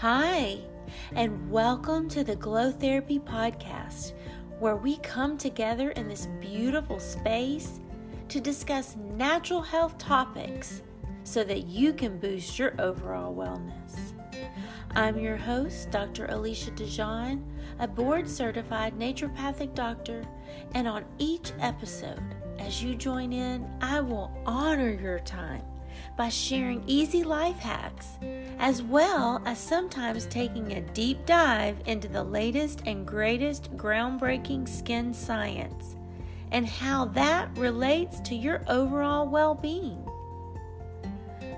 Hi, and welcome to the Glow Therapy Podcast, where we come together in this beautiful space to discuss natural health topics so that you can boost your overall wellness. I'm your host, Dr. Alicia DeJean, a board certified naturopathic doctor, and on each episode, as you join in, I will honor your time by sharing easy life hacks, as well as sometimes taking a deep dive into the latest and greatest groundbreaking skin science and how that relates to your overall well being.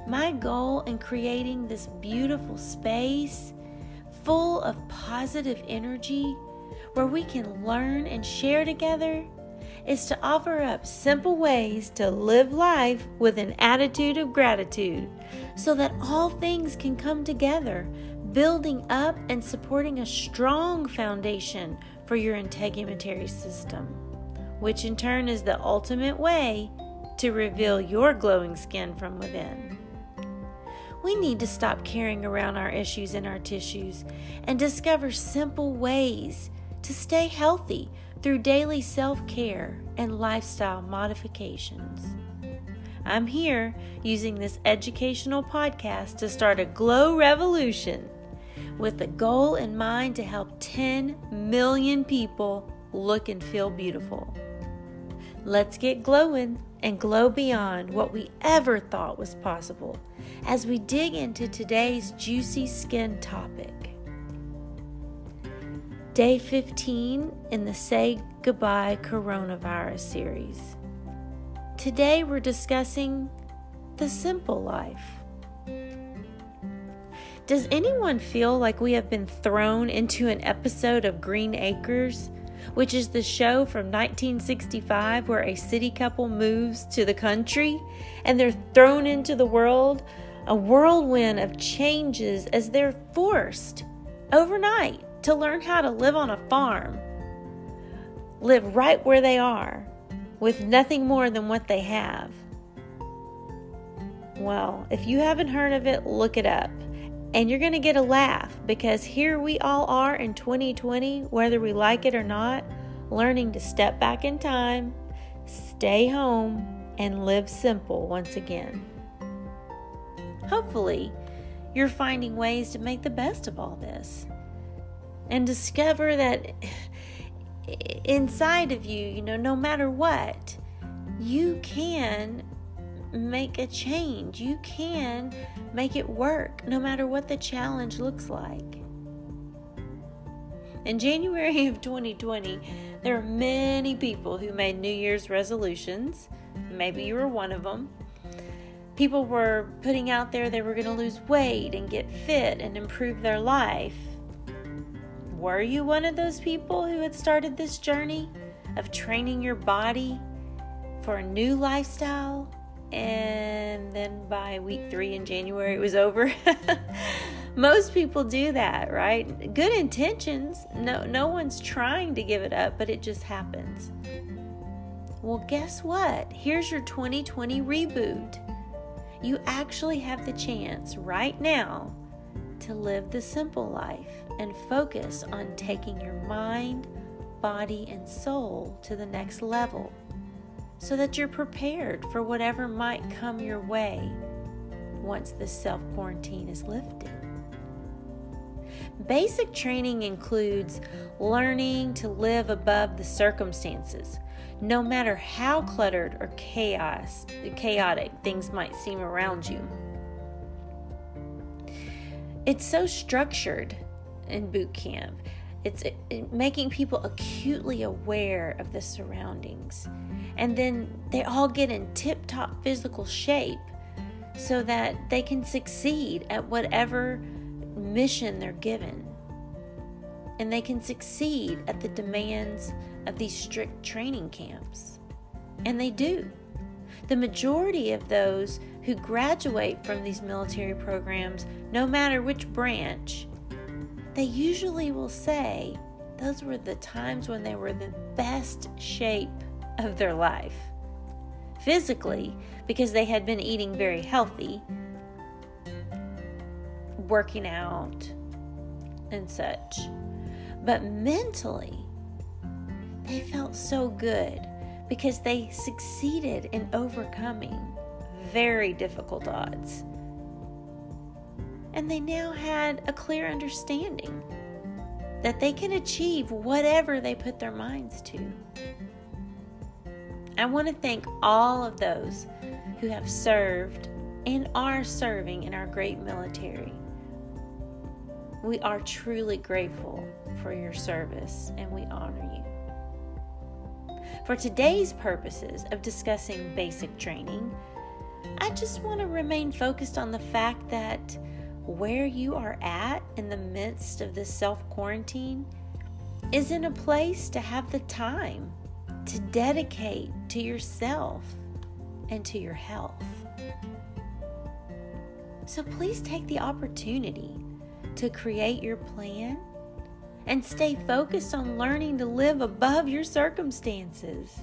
My goal in creating this beautiful space full of positive energy where we can learn and share together is to offer up simple ways to live life with an attitude of gratitude so that all things can come together, building up and supporting a strong foundation for your integumentary system, which in turn is the ultimate way to reveal your glowing skin from within. We need to stop carrying around our issues in our tissues and discover simple ways to stay healthy through daily self care and lifestyle modifications. I'm here using this educational podcast to start a glow revolution with the goal in mind to help 10 million people look and feel beautiful. Let's get glowing and glow beyond what we ever thought was possible as we dig into today's juicy skin topic. Day 15 in the Say Goodbye Coronavirus series. Today we're discussing the simple life. Does anyone feel like we have been thrown into an episode of Green Acres, which is the show from 1965 where a city couple moves to the country and they're thrown into the world, a whirlwind of changes as they're forced overnight to learn how to live on a farm, live right where they are, with nothing more than what they have. Well, if you haven't heard of it, look it up. And you're going to get a laugh because here we all are in 2020, whether we like it or not, learning to step back in time, stay home, and live simple once again. Hopefully, you're finding ways to make the best of all this and discover that inside of you, you know, no matter what, you can make a change. You can make it work no matter what the challenge looks like. In January of 2020, there are many people who made New Year's resolutions. Maybe you were one of them. People were putting out there they were going to lose weight and get fit and improve their life. Were you one of those people who had started this journey of training your body for a new lifestyle? And then by week three in January, it was over. Most people do that, right? Good intentions. No, no one's trying to give it up, but it just happens. Well, guess what? Here's your 2020 reboot. You actually have the chance right now to live the simple life and focus on taking your mind, body, and soul to the next level so that you're prepared for whatever might come your way once the self quarantine is lifted. Basic training includes learning to live above the circumstances, no matter how cluttered or chaos, chaotic things might seem around you. It's so structured in boot camp. It's making people acutely aware of the surroundings. And then they all get in tip top physical shape so that they can succeed at whatever mission they're given. And they can succeed at the demands of these strict training camps. And they do. The majority of those who graduate from these military programs, no matter which branch, they usually will say those were the times when they were the best shape of their life. Physically, because they had been eating very healthy, working out, and such. But mentally, they felt so good because they succeeded in overcoming very difficult odds. And they now had a clear understanding that they can achieve whatever they put their minds to. I want to thank all of those who have served and are serving in our great military. We are truly grateful for your service and we honor you. For today's purposes of discussing basic training, I just want to remain focused on the fact that where you are at in the midst of this self quarantine is in a place to have the time to dedicate to yourself and to your health. So please take the opportunity to create your plan and stay focused on learning to live above your circumstances.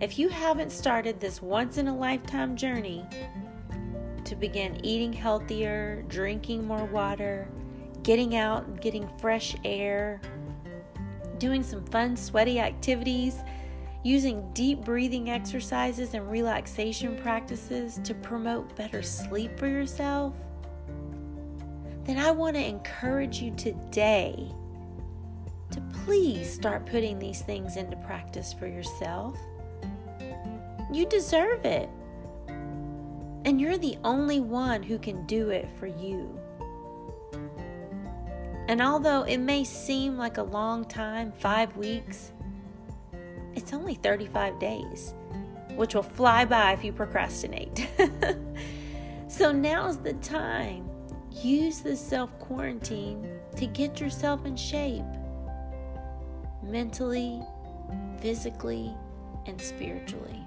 If you haven't started this once in a lifetime journey to begin eating healthier, drinking more water, getting out and getting fresh air, doing some fun, sweaty activities using deep breathing exercises and relaxation practices to promote better sleep for yourself, then I want to encourage you today to please start putting these things into practice for yourself. You deserve it. And you're the only one who can do it for you. And although it may seem like a long time, five weeks, it's only 35 days, which will fly by if you procrastinate. so now's the time. Use this self quarantine to get yourself in shape mentally, physically, and spiritually.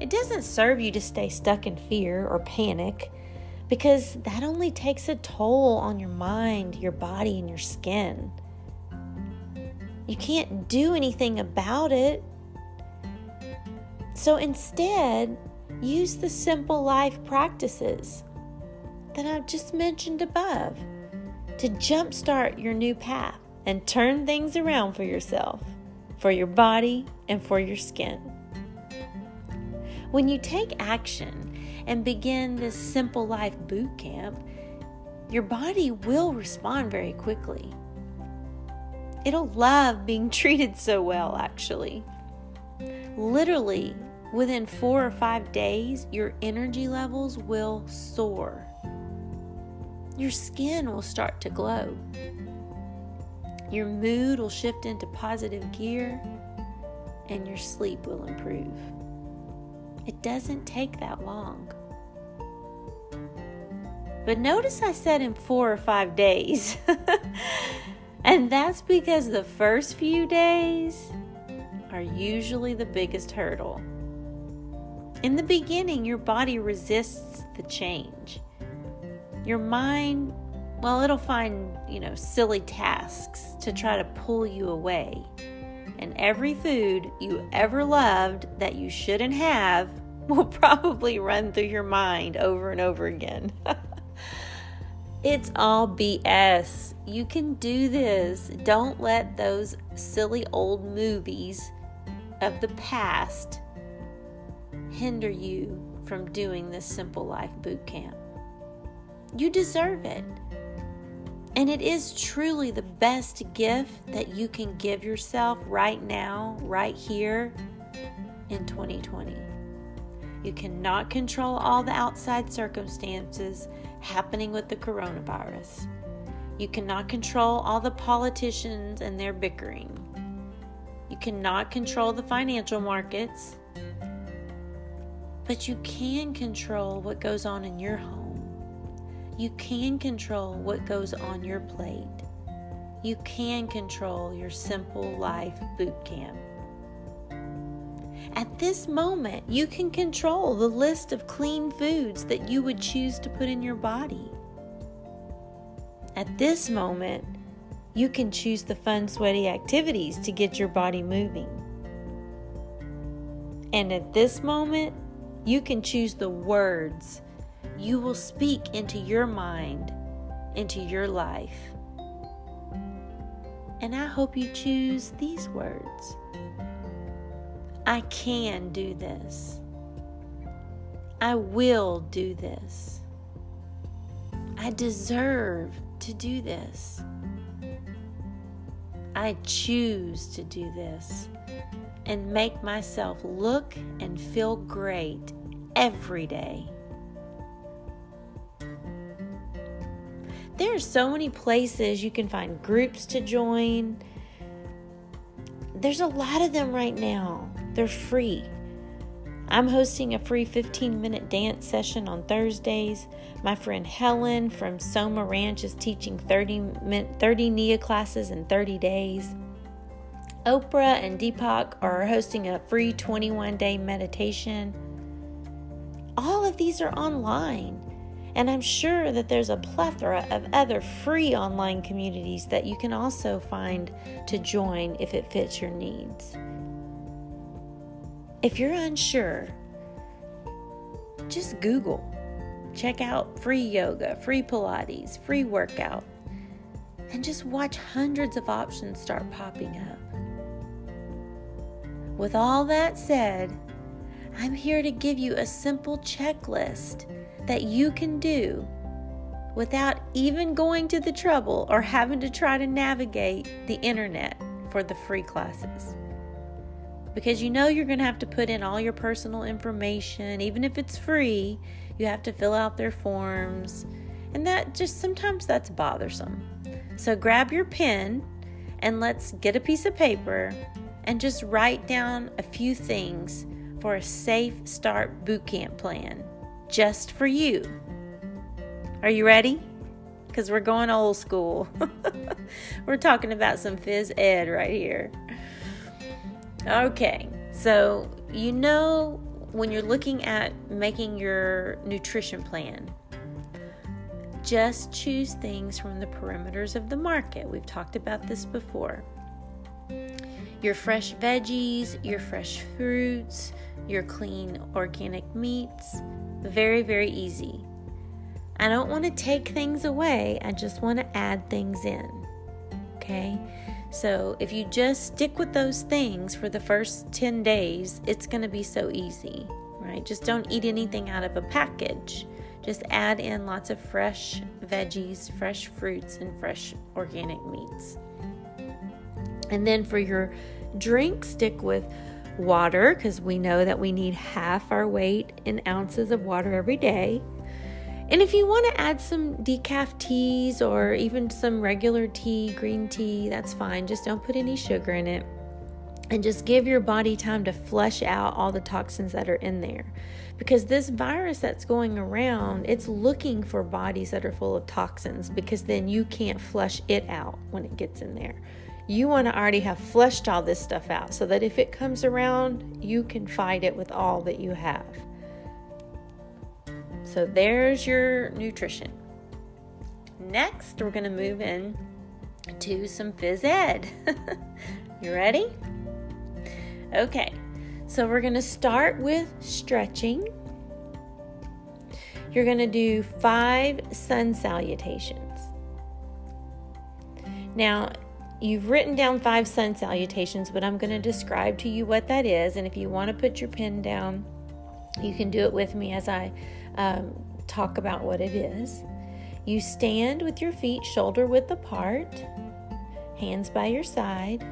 It doesn't serve you to stay stuck in fear or panic because that only takes a toll on your mind, your body, and your skin. You can't do anything about it. So instead, use the simple life practices that I've just mentioned above to jumpstart your new path and turn things around for yourself, for your body, and for your skin. When you take action and begin this simple life boot camp, your body will respond very quickly. It'll love being treated so well, actually. Literally, within four or five days, your energy levels will soar. Your skin will start to glow. Your mood will shift into positive gear, and your sleep will improve. It doesn't take that long. But notice I said in four or five days. And that's because the first few days are usually the biggest hurdle. In the beginning, your body resists the change. Your mind, well, it'll find, you know, silly tasks to try to pull you away. And every food you ever loved that you shouldn't have will probably run through your mind over and over again. It's all BS. You can do this. Don't let those silly old movies of the past hinder you from doing this Simple Life Boot Camp. You deserve it. And it is truly the best gift that you can give yourself right now, right here in 2020. You cannot control all the outside circumstances happening with the coronavirus. You cannot control all the politicians and their bickering. You cannot control the financial markets. But you can control what goes on in your home. You can control what goes on your plate. You can control your simple life boot camp. At this moment, you can control the list of clean foods that you would choose to put in your body. At this moment, you can choose the fun, sweaty activities to get your body moving. And at this moment, you can choose the words you will speak into your mind into your life. And I hope you choose these words I can do this. I will do this. I deserve to do this. I choose to do this and make myself look and feel great every day. There are so many places you can find groups to join. There's a lot of them right now. They're free. I'm hosting a free 15 minute dance session on Thursdays. My friend Helen from Soma Ranch is teaching 30, 30 NIA classes in 30 days. Oprah and Deepak are hosting a free 21 day meditation. All of these are online. And I'm sure that there's a plethora of other free online communities that you can also find to join if it fits your needs. If you're unsure, just Google. Check out free yoga, free Pilates, free workout, and just watch hundreds of options start popping up. With all that said, I'm here to give you a simple checklist that you can do without even going to the trouble or having to try to navigate the internet for the free classes because you know you're going to have to put in all your personal information. Even if it's free, you have to fill out their forms. And that just sometimes that's bothersome. So grab your pen and let's get a piece of paper and just write down a few things for a safe start boot camp plan just for you. Are you ready? Because we're going old school. we're talking about some phys ed right here. Okay, so you know when you're looking at making your nutrition plan, just choose things from the perimeters of the market. We've talked about this before. Your fresh veggies, your fresh fruits, your clean organic meats. Very, very easy. I don't want to take things away, I just want to add things in. Okay? So, if you just stick with those things for the first 10 days, it's going to be so easy, right? Just don't eat anything out of a package. Just add in lots of fresh veggies, fresh fruits, and fresh organic meats. And then for your drink, stick with water because we know that we need half our weight in ounces of water every day. And if you want to add some decaf teas or even some regular tea, green tea, that's fine. Just don't put any sugar in it. And just give your body time to flush out all the toxins that are in there. Because this virus that's going around, it's looking for bodies that are full of toxins because then you can't flush it out when it gets in there. You want to already have flushed all this stuff out so that if it comes around, you can fight it with all that you have. So there's your nutrition. Next, we're going to move in to some phys ed. you ready? Okay, so we're going to start with stretching. You're going to do five sun salutations. Now, you've written down five sun salutations, but I'm going to describe to you what that is. And if you want to put your pen down, you can do it with me as I um, talk about what it is. You stand with your feet shoulder width apart, hands by your side,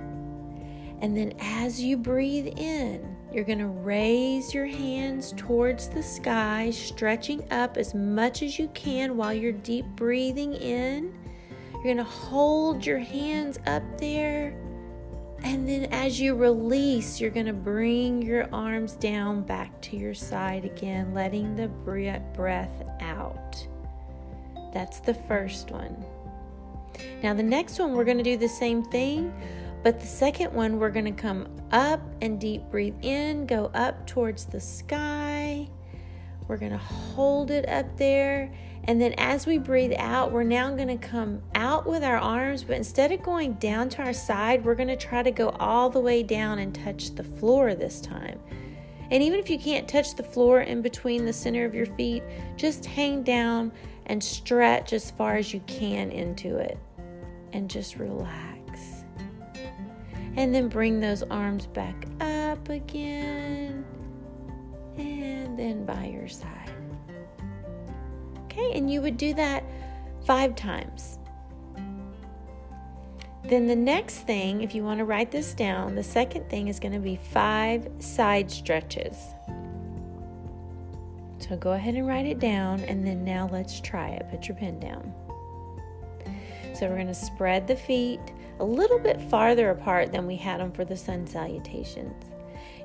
and then as you breathe in, you're going to raise your hands towards the sky, stretching up as much as you can while you're deep breathing in. You're going to hold your hands up there and then as you release, you're going to bring your arms down back to your side again, letting the breath out. That's the first one. Now, the next one, we're going to do the same thing, but the second one, we're going to come up and deep breathe in, go up towards the sky. We're going to hold it up there and then as we breathe out, we're now going to come out with our arms, but instead of going down to our side, we're going to try to go all the way down and touch the floor this time. And even if you can't touch the floor in between the center of your feet, just hang down and stretch as far as you can into it and just relax. And then bring those arms back up again and then by your side. Okay, and you would do that five times. Then the next thing, if you want to write this down, the second thing is going to be five side stretches. So go ahead and write it down, and then now let's try it. Put your pen down. So we're going to spread the feet a little bit farther apart than we had them for the sun salutations.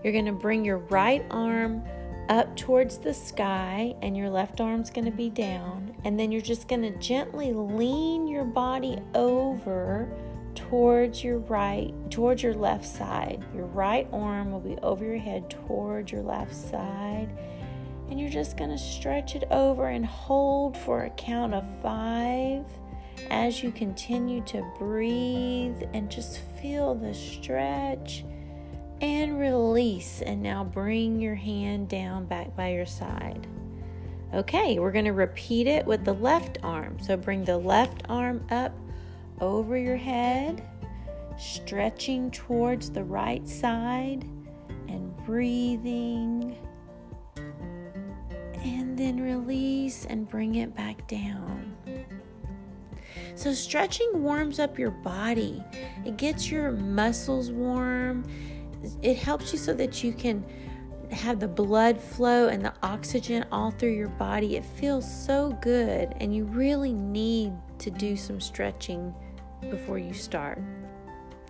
You're going to bring your right arm up towards the sky, and your left arm's going to be down. And then you're just going to gently lean your body over towards your right, towards your left side. Your right arm will be over your head towards your left side. And you're just going to stretch it over and hold for a count of five as you continue to breathe and just feel the stretch and release. And now bring your hand down back by your side. Okay, we're going to repeat it with the left arm. So bring the left arm up over your head, stretching towards the right side and breathing. And then release and bring it back down. So, stretching warms up your body, it gets your muscles warm, it helps you so that you can have the blood flow and the oxygen all through your body. It feels so good, and you really need to do some stretching before you start.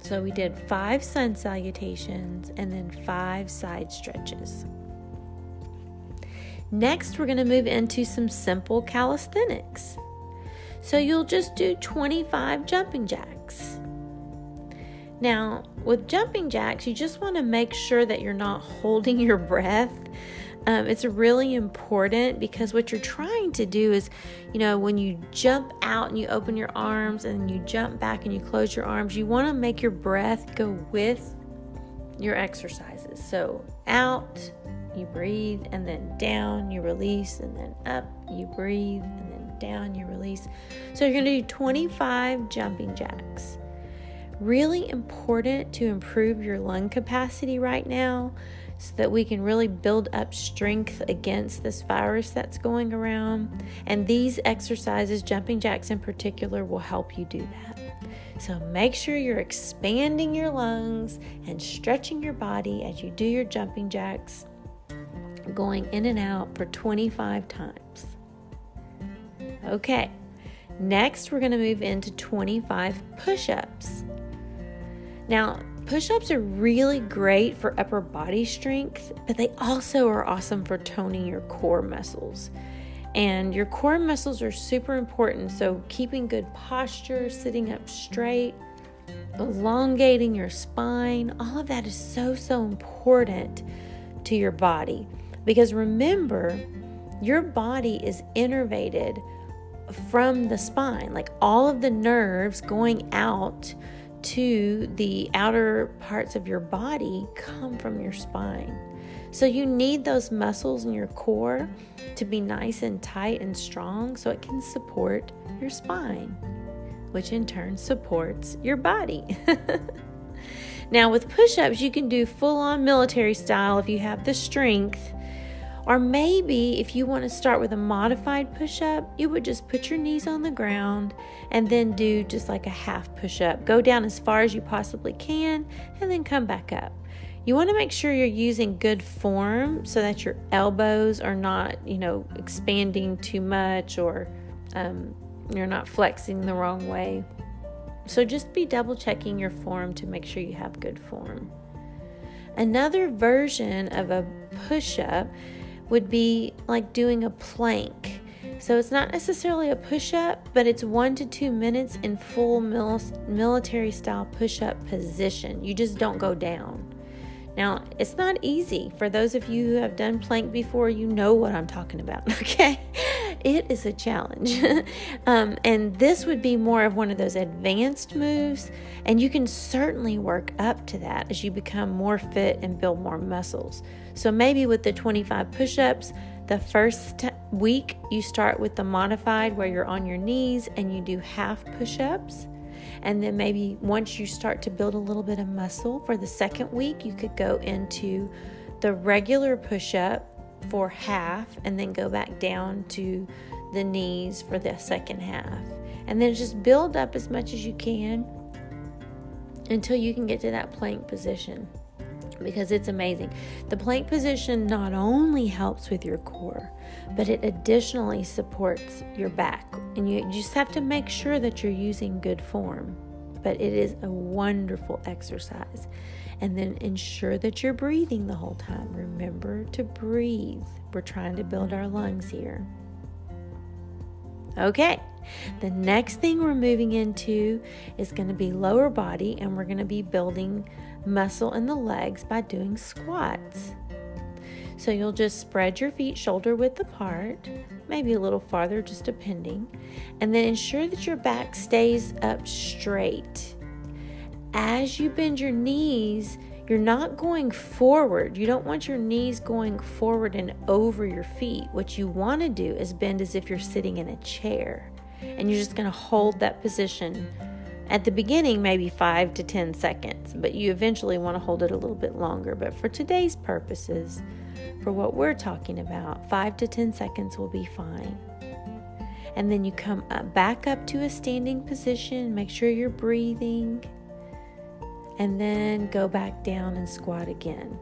So we did five sun salutations and then five side stretches. Next, we're going to move into some simple calisthenics. So you'll just do 25 jumping jacks. Now, with jumping jacks, you just want to make sure that you're not holding your breath um, it's really important because what you're trying to do is, you know, when you jump out and you open your arms and you jump back and you close your arms, you want to make your breath go with your exercises. So out, you breathe, and then down, you release, and then up, you breathe, and then down, you release. So you're going to do 25 jumping jacks. Really important to improve your lung capacity right now so that we can really build up strength against this virus that's going around. And these exercises, jumping jacks in particular, will help you do that. So make sure you're expanding your lungs and stretching your body as you do your jumping jacks, going in and out for 25 times. Okay, next we're going to move into 25 push ups. Now, Push ups are really great for upper body strength, but they also are awesome for toning your core muscles. And your core muscles are super important, so keeping good posture, sitting up straight, elongating your spine, all of that is so, so important to your body. Because remember, your body is innervated from the spine, like all of the nerves going out to the outer parts of your body come from your spine. So you need those muscles in your core to be nice and tight and strong so it can support your spine, which in turn supports your body. now, with push ups, you can do full on military style if you have the strength or maybe if you want to start with a modified push up, you would just put your knees on the ground and then do just like a half push up. Go down as far as you possibly can and then come back up. You want to make sure you're using good form so that your elbows are not, you know, expanding too much or um, you're not flexing the wrong way. So just be double checking your form to make sure you have good form. Another version of a push up would be like doing a plank. So it's not necessarily a push up, but it's one to two minutes in full mil- military style push up position. You just don't go down. Now, it's not easy. For those of you who have done plank before, you know what I'm talking about, okay? It is a challenge. um, and this would be more of one of those advanced moves, and you can certainly work up to that as you become more fit and build more muscles. So maybe with the 25 push ups, The first week, you start with the modified where you're on your knees and you do half push ups. And then maybe once you start to build a little bit of muscle for the second week, you could go into the regular push up for half and then go back down to the knees for the second half. And then just build up as much as you can until you can get to that plank position because it's amazing. The plank position not only helps with your core, but it additionally supports your back. And you just have to make sure that you're using good form. But it is a wonderful exercise. And then ensure that you're breathing the whole time. Remember to breathe. We're trying to build our lungs here. Okay, the next thing we're moving into is going to be lower body, and we're going to be building muscle in the legs by doing squats. So you'll just spread your feet shoulder width apart, maybe a little farther, just depending, and then ensure that your back stays up straight. As you bend your knees, you're not going forward. You don't want your knees going forward and over your feet. What you want to do is bend as if you're sitting in a chair. And you're just going to hold that position at the beginning, maybe five to 10 seconds, but you eventually want to hold it a little bit longer. But for today's purposes, for what we're talking about, five to 10 seconds will be fine. And then you come up, back up to a standing position, make sure you're breathing, and then go back down and squat again.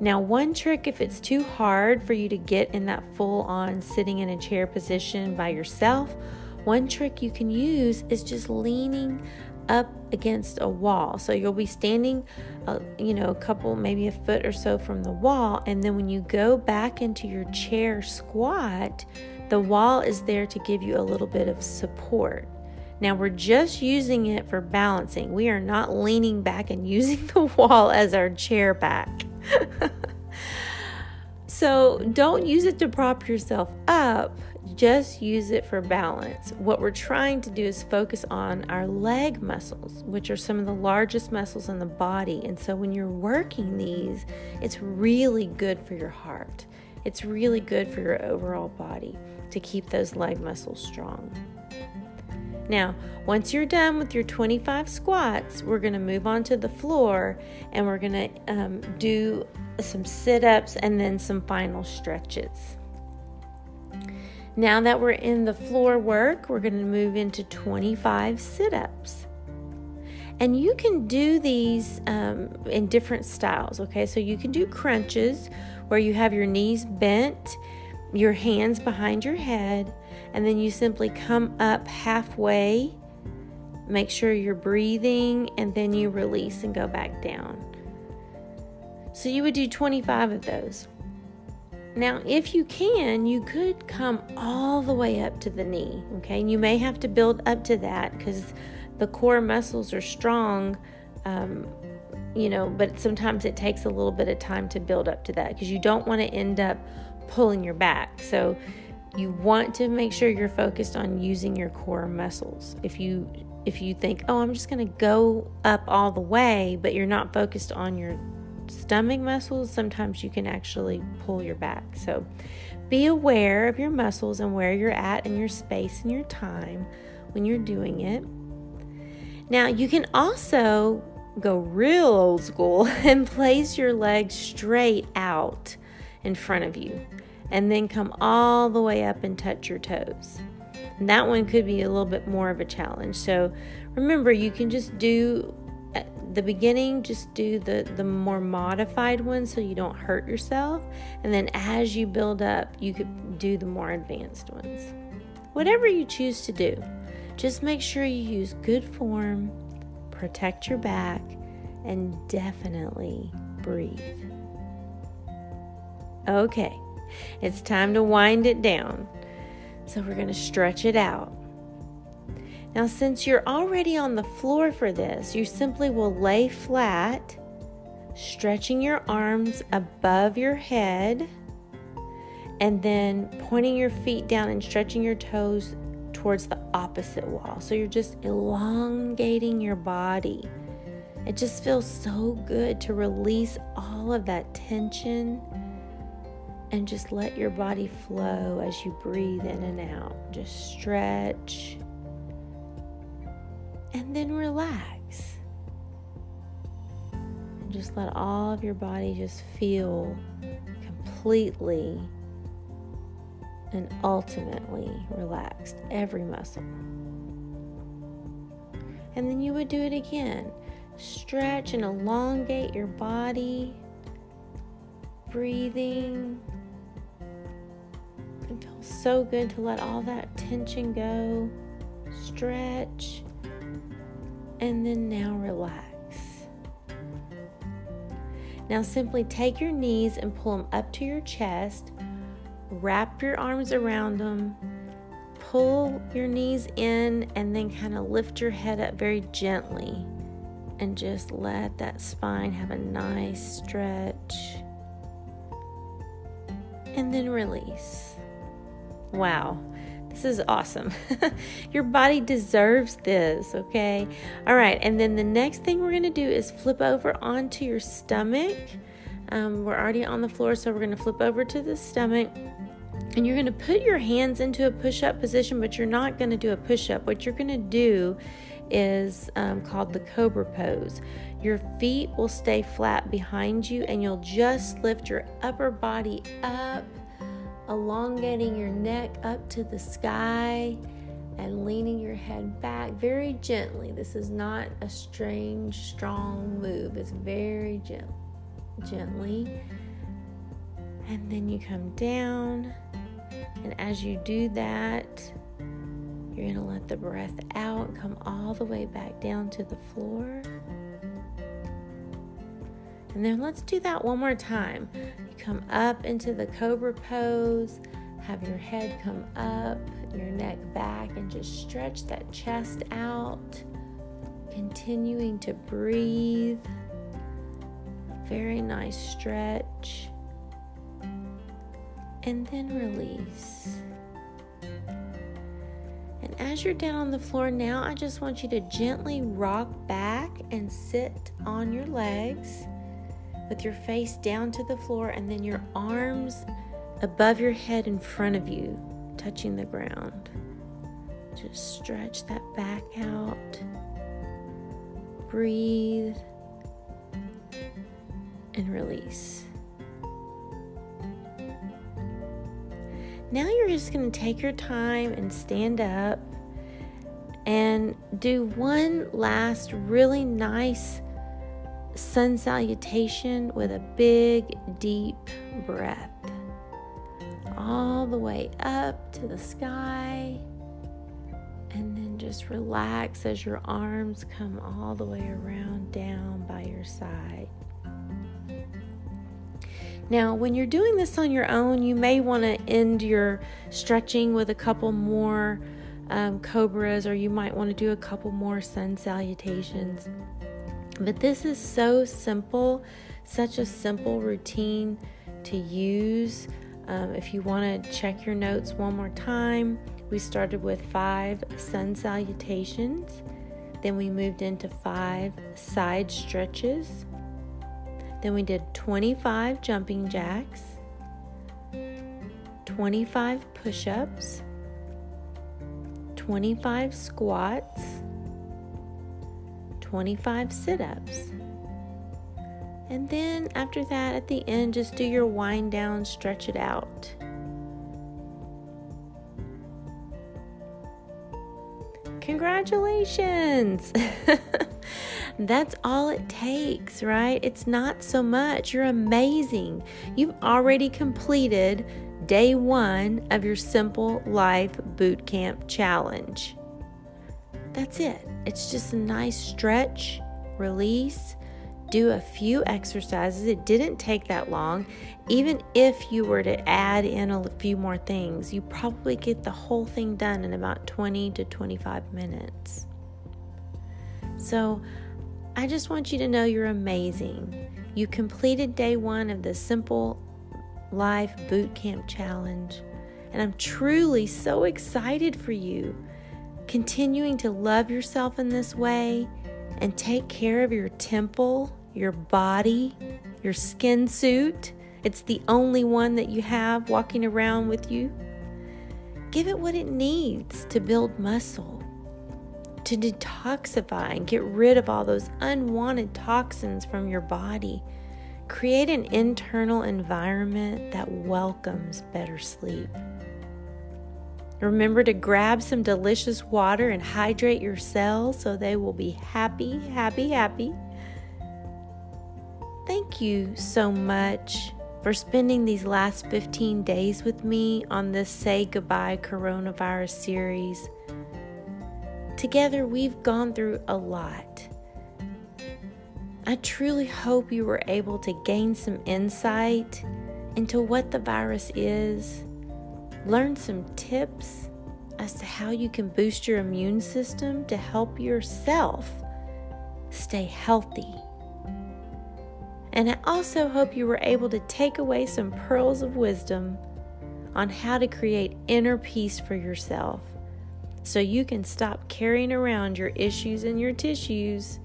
Now, one trick if it's too hard for you to get in that full on sitting in a chair position by yourself, one trick you can use is just leaning up against a wall. So you'll be standing, uh, you know, a couple, maybe a foot or so from the wall. And then when you go back into your chair squat, the wall is there to give you a little bit of support. Now we're just using it for balancing. We are not leaning back and using the wall as our chair back. so don't use it to prop yourself up just use it for balance. What we're trying to do is focus on our leg muscles, which are some of the largest muscles in the body. And so when you're working these, it's really good for your heart. It's really good for your overall body to keep those leg muscles strong. Now, once you're done with your 25 squats, we're going to move on to the floor and we're going to um, do some sit ups and then some final stretches. Now that we're in the floor work, we're going to move into 25 sit ups. And you can do these um, in different styles, okay? So you can do crunches where you have your knees bent, your hands behind your head, and then you simply come up halfway. Make sure you're breathing, and then you release and go back down. So you would do 25 of those. Now, if you can, you could come all the way up to the knee, okay? And you may have to build up to that because the core muscles are strong, um, you know, but sometimes it takes a little bit of time to build up to that because you don't want to end up pulling your back. So, you want to make sure you're focused on using your core muscles. If you if you think, "Oh, I'm just going to go up all the way," but you're not focused on your stomach muscles, sometimes you can actually pull your back. So be aware of your muscles and where you're at in your space and your time when you're doing it. Now, you can also go real old school and place your legs straight out in front of you and then come all the way up and touch your toes. And that one could be a little bit more of a challenge. So remember, you can just do at the beginning just do the the more modified one so you don't hurt yourself and then as you build up you could do the more advanced ones whatever you choose to do just make sure you use good form protect your back and definitely breathe okay it's time to wind it down so we're going to stretch it out now, since you're already on the floor for this, you simply will lay flat, stretching your arms above your head, and then pointing your feet down and stretching your toes towards the opposite wall. So you're just elongating your body. It just feels so good to release all of that tension and just let your body flow as you breathe in and out. Just stretch and then relax. And just let all of your body just feel completely and ultimately relaxed, every muscle. And then you would do it again. Stretch and elongate your body, breathing. It feels so good to let all that tension go. Stretch. And then now relax. Now simply take your knees and pull them up to your chest. Wrap your arms around them. Pull your knees in and then kind of lift your head up very gently. And just let that spine have a nice stretch. And then release. Wow. This is awesome. Your body deserves this, okay? All right, and then the next thing we're gonna do is flip over onto your stomach. Um, we're already on the floor, so we're gonna flip over to the stomach. And you're gonna put your hands into a push up position, but you're not gonna do a push up. What you're gonna do is um, called the cobra pose. Your feet will stay flat behind you, and you'll just lift your upper body up elongating your neck up to the sky and leaning your head back very gently. This is not a strange, strong move, it's very gent- gently. And then you come down, and as you do that, you're going to let the breath out come all the way back down to the floor. And then let's do that one more time. Come up into the cobra pose, have your head come up, your neck back, and just stretch that chest out. Continuing to breathe. Very nice stretch. And then release. And as you're down on the floor now, I just want you to gently rock back and sit on your legs with your face down to the floor and then your arms above your head in front of you, touching the ground. Just stretch that back out. Breathe and release. Now you're just going to take your time and stand up and do one last really nice sun salutation with a big, deep breath. All the way up to the sky. And then just relax as your arms come all the way around down by your side. Now, when you're doing this on your own, you may want to end your stretching with a couple more um, cobras, or you might want to do a couple more sun salutations. But this is so simple, such a simple routine to use. Um, if you want to check your notes one more time, we started with five sun salutations. Then we moved into five side stretches. Then we did 25 jumping jacks, 25 push ups, 25 squats, 25 sit ups. And then after that, at the end, just do your wind down, stretch it out. Congratulations! That's all it takes, right? It's not so much. You're amazing. You've already completed day one of your Simple Life Bootcamp Challenge. That's it. It's just a nice stretch, release, do a few exercises. It didn't take that long. Even if you were to add in a few more things, you probably get the whole thing done in about 20 to 25 minutes. So, I just want you to know you're amazing. You completed day one of the Simple Life Boot Camp Challenge, and I'm truly so excited for you continuing to love yourself in this way and take care of your temple, your body, your skin suit, it's the only one that you have walking around with you. Give it what it needs to build muscle, to detoxify and get rid of all those unwanted toxins from your body. Create an internal environment that welcomes better sleep. Remember to grab some delicious water and hydrate your cells so they will be happy, happy, happy. Thank you so much for spending these last 15 days with me on this Say Goodbye Coronavirus series. Together, we've gone through a lot. I truly hope you were able to gain some insight into what the virus is, learn some tips as to how you can boost your immune system to help yourself stay healthy. And I also hope you were able to take away some pearls of wisdom on how to create inner peace for yourself so you can stop carrying around your issues and your tissues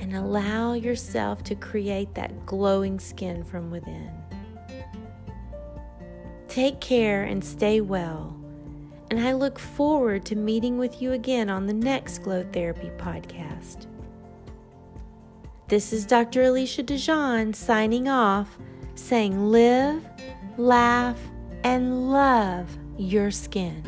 and allow yourself to create that glowing skin from within. Take care and stay well. And I look forward to meeting with you again on the next Glow Therapy podcast. This is Dr. Alicia DeJean signing off, saying live, laugh, and love your skin.